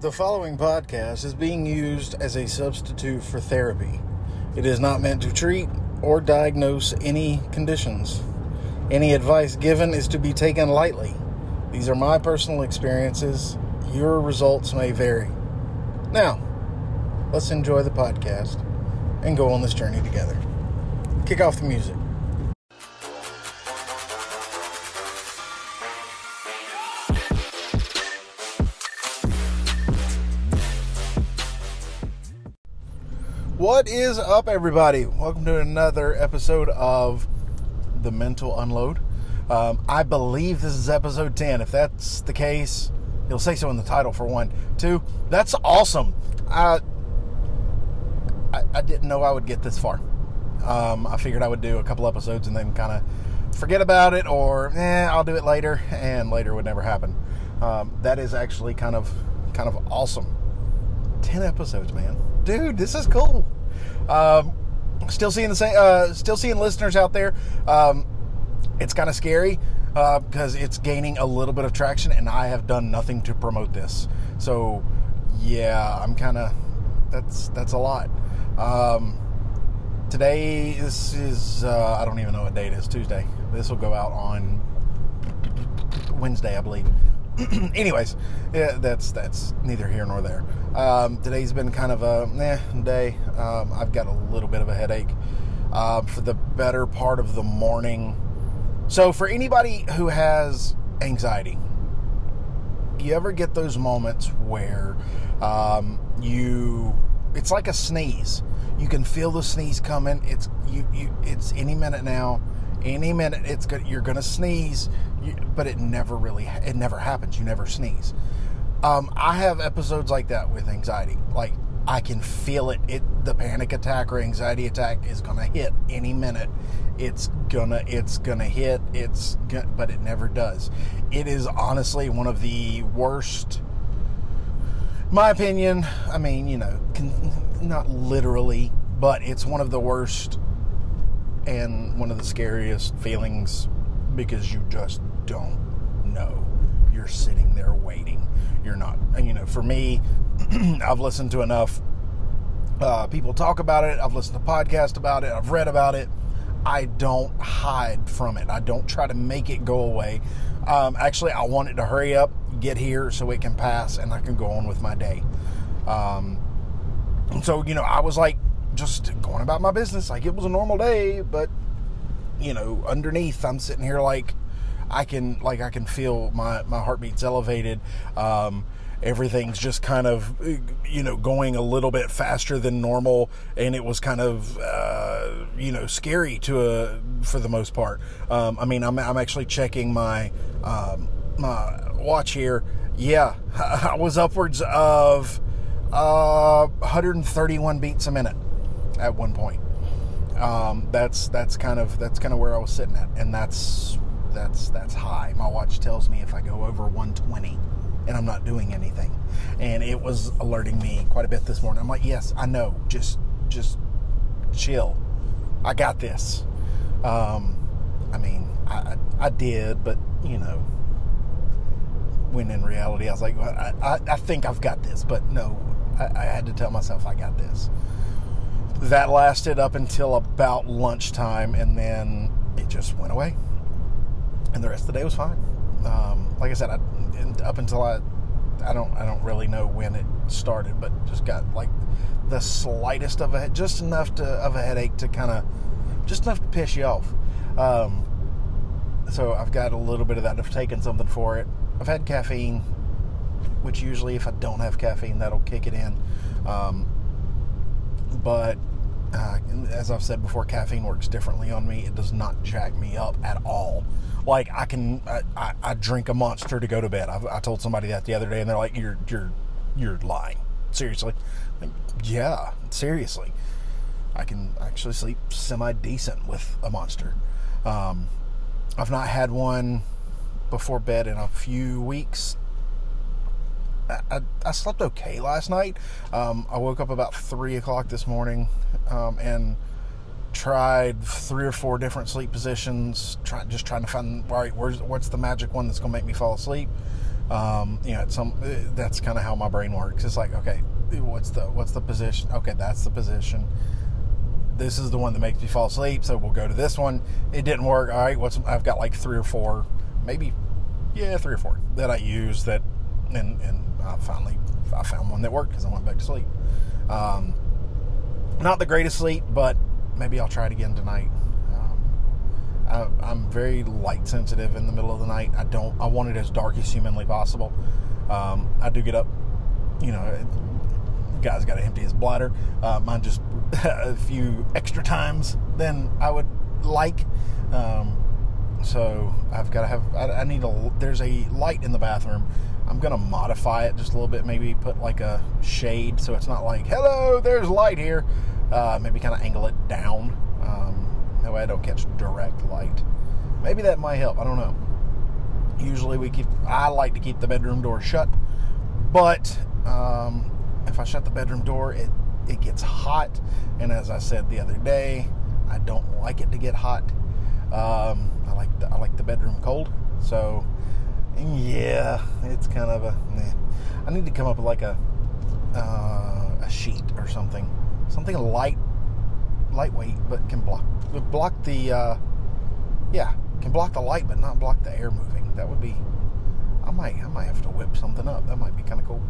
The following podcast is being used as a substitute for therapy. It is not meant to treat or diagnose any conditions. Any advice given is to be taken lightly. These are my personal experiences. Your results may vary. Now, let's enjoy the podcast and go on this journey together. Kick off the music. What is up, everybody? Welcome to another episode of The Mental Unload. Um, I believe this is episode 10. If that's the case, you'll say so in the title for one. Two, that's awesome. I, I, I didn't know I would get this far. Um, I figured I would do a couple episodes and then kind of forget about it or, eh, I'll do it later, and later would never happen. Um, that is actually kind of kind of awesome. 10 episodes, man. Dude, this is cool. Um, still seeing the same, uh, still seeing listeners out there. Um, it's kind of scary uh, because it's gaining a little bit of traction, and I have done nothing to promote this. So, yeah, I'm kind of that's that's a lot. Um, today this is uh, I don't even know what date it is. Tuesday. This will go out on Wednesday, I believe. anyways, yeah, that's that's neither here nor there. Um, today's been kind of a eh, day. Um, I've got a little bit of a headache uh, for the better part of the morning. So, for anybody who has anxiety, you ever get those moments where um, you it's like a sneeze. You can feel the sneeze coming. It's you, you it's any minute now. Any minute it's good. You're gonna sneeze but it never really it never happens. You never sneeze. Um, I have episodes like that with anxiety. Like I can feel it. It the panic attack or anxiety attack is gonna hit any minute. It's gonna it's gonna hit. It's gonna, but it never does. It is honestly one of the worst. My opinion. I mean, you know, can, not literally, but it's one of the worst and one of the scariest feelings because you just don't know. You're sitting there waiting. You're not, And you know, for me, I've listened to enough uh, people talk about it. I've listened to podcasts about it. I've read about it. I don't hide from it. I don't try to make it go away. Um, actually, I want it to hurry up, get here so it can pass and I can go on with my day. Um, so, you know, I was like just going about my business like it was a normal day, but, you know, underneath, I'm sitting here like, I can like I can feel my my heartbeat's elevated. Um, everything's just kind of you know going a little bit faster than normal and it was kind of uh, you know scary to a for the most part. Um, i mean i'm, I'm actually checking my um, my watch here. Yeah i was upwards of uh, 131 beats a minute at one point um, that's that's kind of that's kind of where i was sitting at and that's that's that's high. My watch tells me if I go over 120 and I'm not doing anything. And it was alerting me quite a bit this morning. I'm like, "Yes, I know. Just just chill. I got this." Um, I mean, I, I did, but you know, when in reality, I was like, well, I, I, I, think I've got this, but no, I, I had to tell myself I got this. That lasted up until about lunchtime, and then it just went away and the rest of the day was fine. Um, like I said, I, up until I, I don't, I don't really know when it started, but just got like the slightest of a, just enough to, of a headache to kind of, just enough to piss you off. Um, so I've got a little bit of that. I've taken something for it. I've had caffeine, which usually if I don't have caffeine, that'll kick it in. Um, but uh, as I've said before, caffeine works differently on me. It does not jack me up at all like I can I, I, I drink a monster to go to bed. I, I, told somebody that the other day, and they're like, "You're you're you're lying." Seriously, like, yeah, seriously. I can actually sleep semi decent with a monster. Um, I've not had one before bed in a few weeks. I, I, slept okay last night. Um, I woke up about three o'clock this morning, um, and tried three or four different sleep positions, try, just trying to find all right, where's what's the magic one that's going to make me fall asleep. Um, you know, some that's kind of how my brain works. It's like, okay, what's the what's the position? Okay, that's the position. This is the one that makes me fall asleep, so we'll go to this one. It didn't work. All right, what's I've got like three or four, maybe, yeah, three or four that I use that, and and I finally I found one that worked because I went back to sleep. Um, not the greatest sleep, but maybe I'll try it again tonight. I, am very light sensitive in the middle of the night. I don't. I want it as dark as humanly possible. Um, I do get up. You know, guy's got to empty his bladder. Uh, mine just a few extra times than I would like. Um, so I've got to have. I, I need a. There's a light in the bathroom. I'm gonna modify it just a little bit. Maybe put like a shade so it's not like "Hello, there's light here." Uh, maybe kind of angle it down. Um, that way I don't catch direct light. Maybe that might help. I don't know. Usually we keep. I like to keep the bedroom door shut, but um, if I shut the bedroom door, it it gets hot. And as I said the other day, I don't like it to get hot. Um, I like the, I like the bedroom cold. So yeah, it's kind of a. I need to come up with like a uh, a sheet or something, something light, lightweight, but can block block the, uh, yeah, can block the light but not block the air moving. That would be, I might, I might have to whip something up. That might be kind of cool.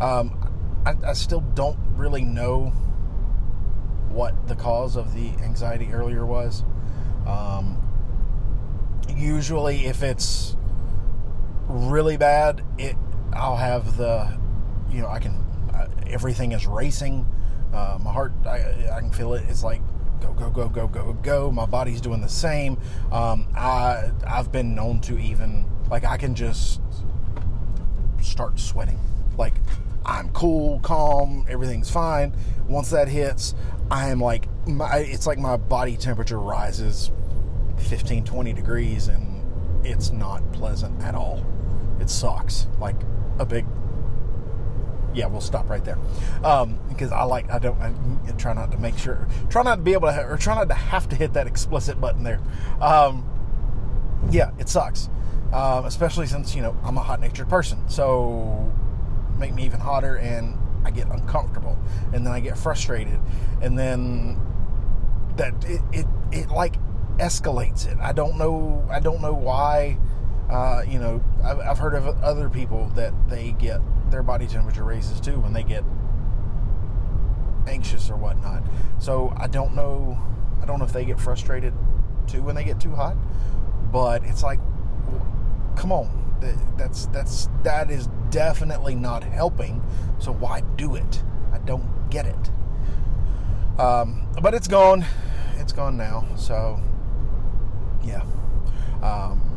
Um, I, I still don't really know what the cause of the anxiety earlier was. Um, usually, if it's really bad, it I'll have the, you know, I can, everything is racing. Uh, my heart, I, I can feel it. It's like go, go, go, go, go, go. My body's doing the same. Um, I I've been known to even like I can just start sweating. Like I'm cool, calm, everything's fine. Once that hits, I am like my, it's like my body temperature rises 15, 20 degrees, and it's not pleasant at all. It sucks like a big yeah, we'll stop right there. Um, because I like, I don't, I try not to make sure, try not to be able to, or try not to have to hit that explicit button there. Um, yeah, it sucks. Um, especially since, you know, I'm a hot natured person. So make me even hotter and I get uncomfortable and then I get frustrated and then that it, it, it like escalates it. I don't know, I don't know why, uh, you know, I've, I've heard of other people that they get their body temperature raises too when they get anxious or whatnot. So I don't know. I don't know if they get frustrated too when they get too hot, but it's like, come on, that's that's that is definitely not helping. So why do it? I don't get it. Um, but it's gone. It's gone now. So yeah. Um,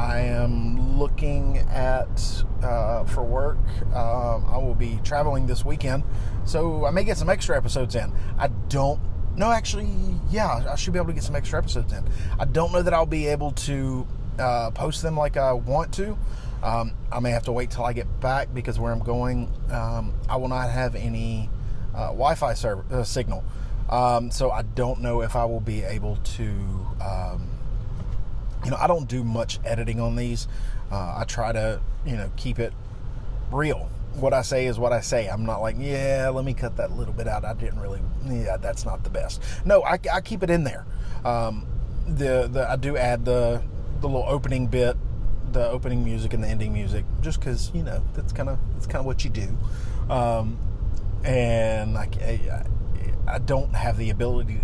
I am looking at uh, for work. Um, I will be traveling this weekend, so I may get some extra episodes in. I don't. No, actually, yeah, I should be able to get some extra episodes in. I don't know that I'll be able to uh, post them like I want to. Um, I may have to wait till I get back because where I'm going, um, I will not have any uh, Wi-Fi server, uh, signal. Um, so I don't know if I will be able to um, you know, I don't do much editing on these. Uh, I try to, you know, keep it real. What I say is what I say. I'm not like, yeah, let me cut that little bit out. I didn't really, yeah, that's not the best. No, I, I keep it in there. Um, the the I do add the the little opening bit, the opening music and the ending music, just because you know that's kind of that's kind of what you do. Um, and I, I I don't have the ability.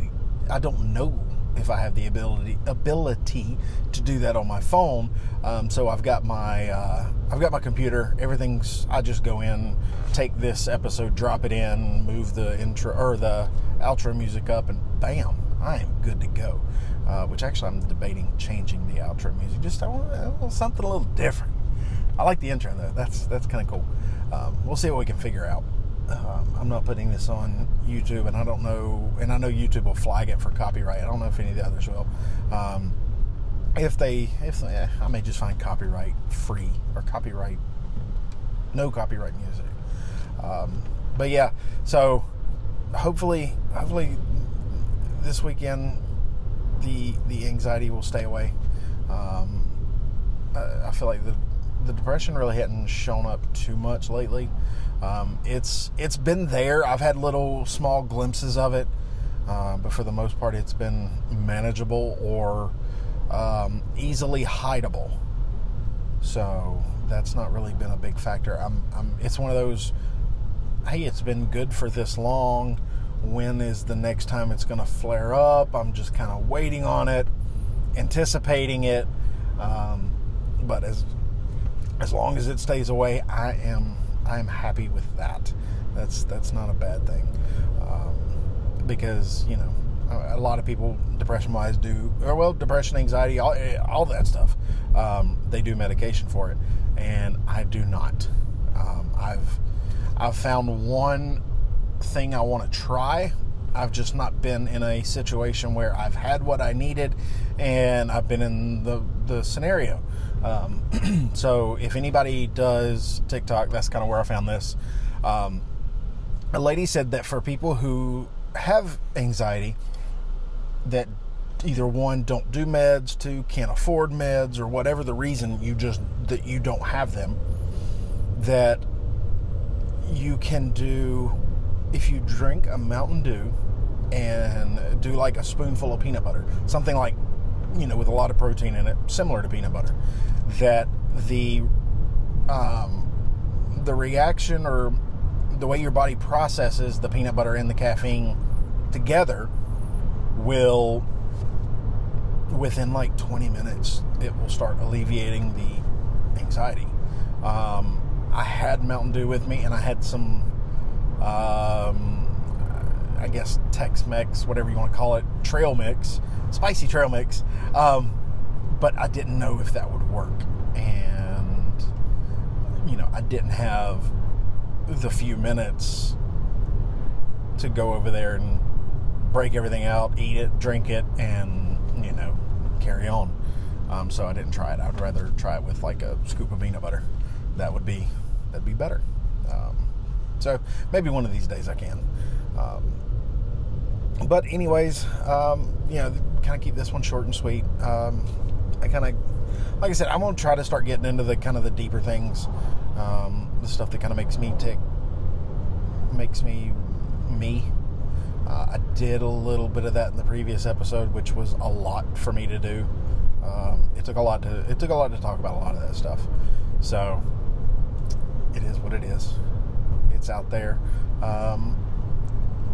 I don't know if I have the ability ability to do that on my phone. Um, so I've got my uh, I've got my computer. Everything's I just go in, take this episode, drop it in, move the intro or the outro music up, and bam, I am good to go. Uh, which actually I'm debating changing the outro music. Just I want, something a little different. I like the intro though. That's that's kind of cool. Um, we'll see what we can figure out I'm not putting this on YouTube, and I don't know, and I know YouTube will flag it for copyright. I don't know if any of the others will. Um, if they, if I may just find copyright free or copyright, no copyright music. Um, but yeah, so hopefully, hopefully this weekend the the anxiety will stay away. Um, I, I feel like the the depression really hadn't shown up too much lately. Um, it's it's been there. I've had little small glimpses of it, uh, but for the most part, it's been manageable or um, easily hideable. So that's not really been a big factor. I'm, I'm, it's one of those. Hey, it's been good for this long. When is the next time it's going to flare up? I'm just kind of waiting on it, anticipating it. Um, but as as long as it stays away, I am I am happy with that. That's that's not a bad thing. Um, because you know a lot of people depression wise do or well depression anxiety all, all that stuff. Um, they do medication for it. And i do not. Um, i've i've found one thing i want to try. I've just not been in a situation where i've had what i needed and i've been in the the scenario um, so if anybody does tiktok that's kind of where i found this. Um, a lady said that for people who have anxiety that either one don't do meds, two can't afford meds, or whatever the reason you just that you don't have them, that you can do if you drink a Mountain Dew and do like a spoonful of peanut butter, something like you know with a lot of protein in it, similar to peanut butter, that the um, the reaction or the way your body processes the peanut butter and the caffeine together will within like 20 minutes it will start alleviating the anxiety. Um, i had mountain dew with me and i had some um, i guess tex-mex whatever you want to call it trail mix spicy trail mix um, but i didn't know if that would work and you know i didn't have the few minutes to go over there and break everything out, eat it, drink it, and you know, carry on. Um, so I didn't try it. I'd rather try it with like a scoop of peanut butter. That would be that'd be better. Um, so maybe one of these days I can. Um, but anyways, um, you know, kind of keep this one short and sweet. Um, I kind of, like I said, I'm gonna try to start getting into the kind of the deeper things, um, the stuff that kind of makes me tick, makes me me uh, I did a little bit of that in the previous episode, which was a lot for me to do. Um, it took a lot to it took a lot to talk about a lot of that stuff. So it is what it is. It's out there, um,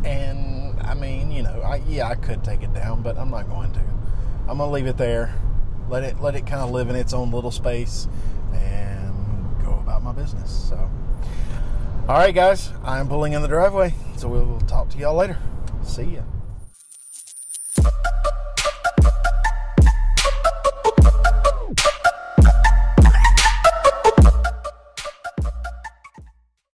and I mean, you know, I, yeah, I could take it down, but I'm not going to. I'm gonna leave it there. Let it let it kind of live in its own little space, and go about my business. So. All right, guys, I'm pulling in the driveway, so we'll talk to y'all later. See ya.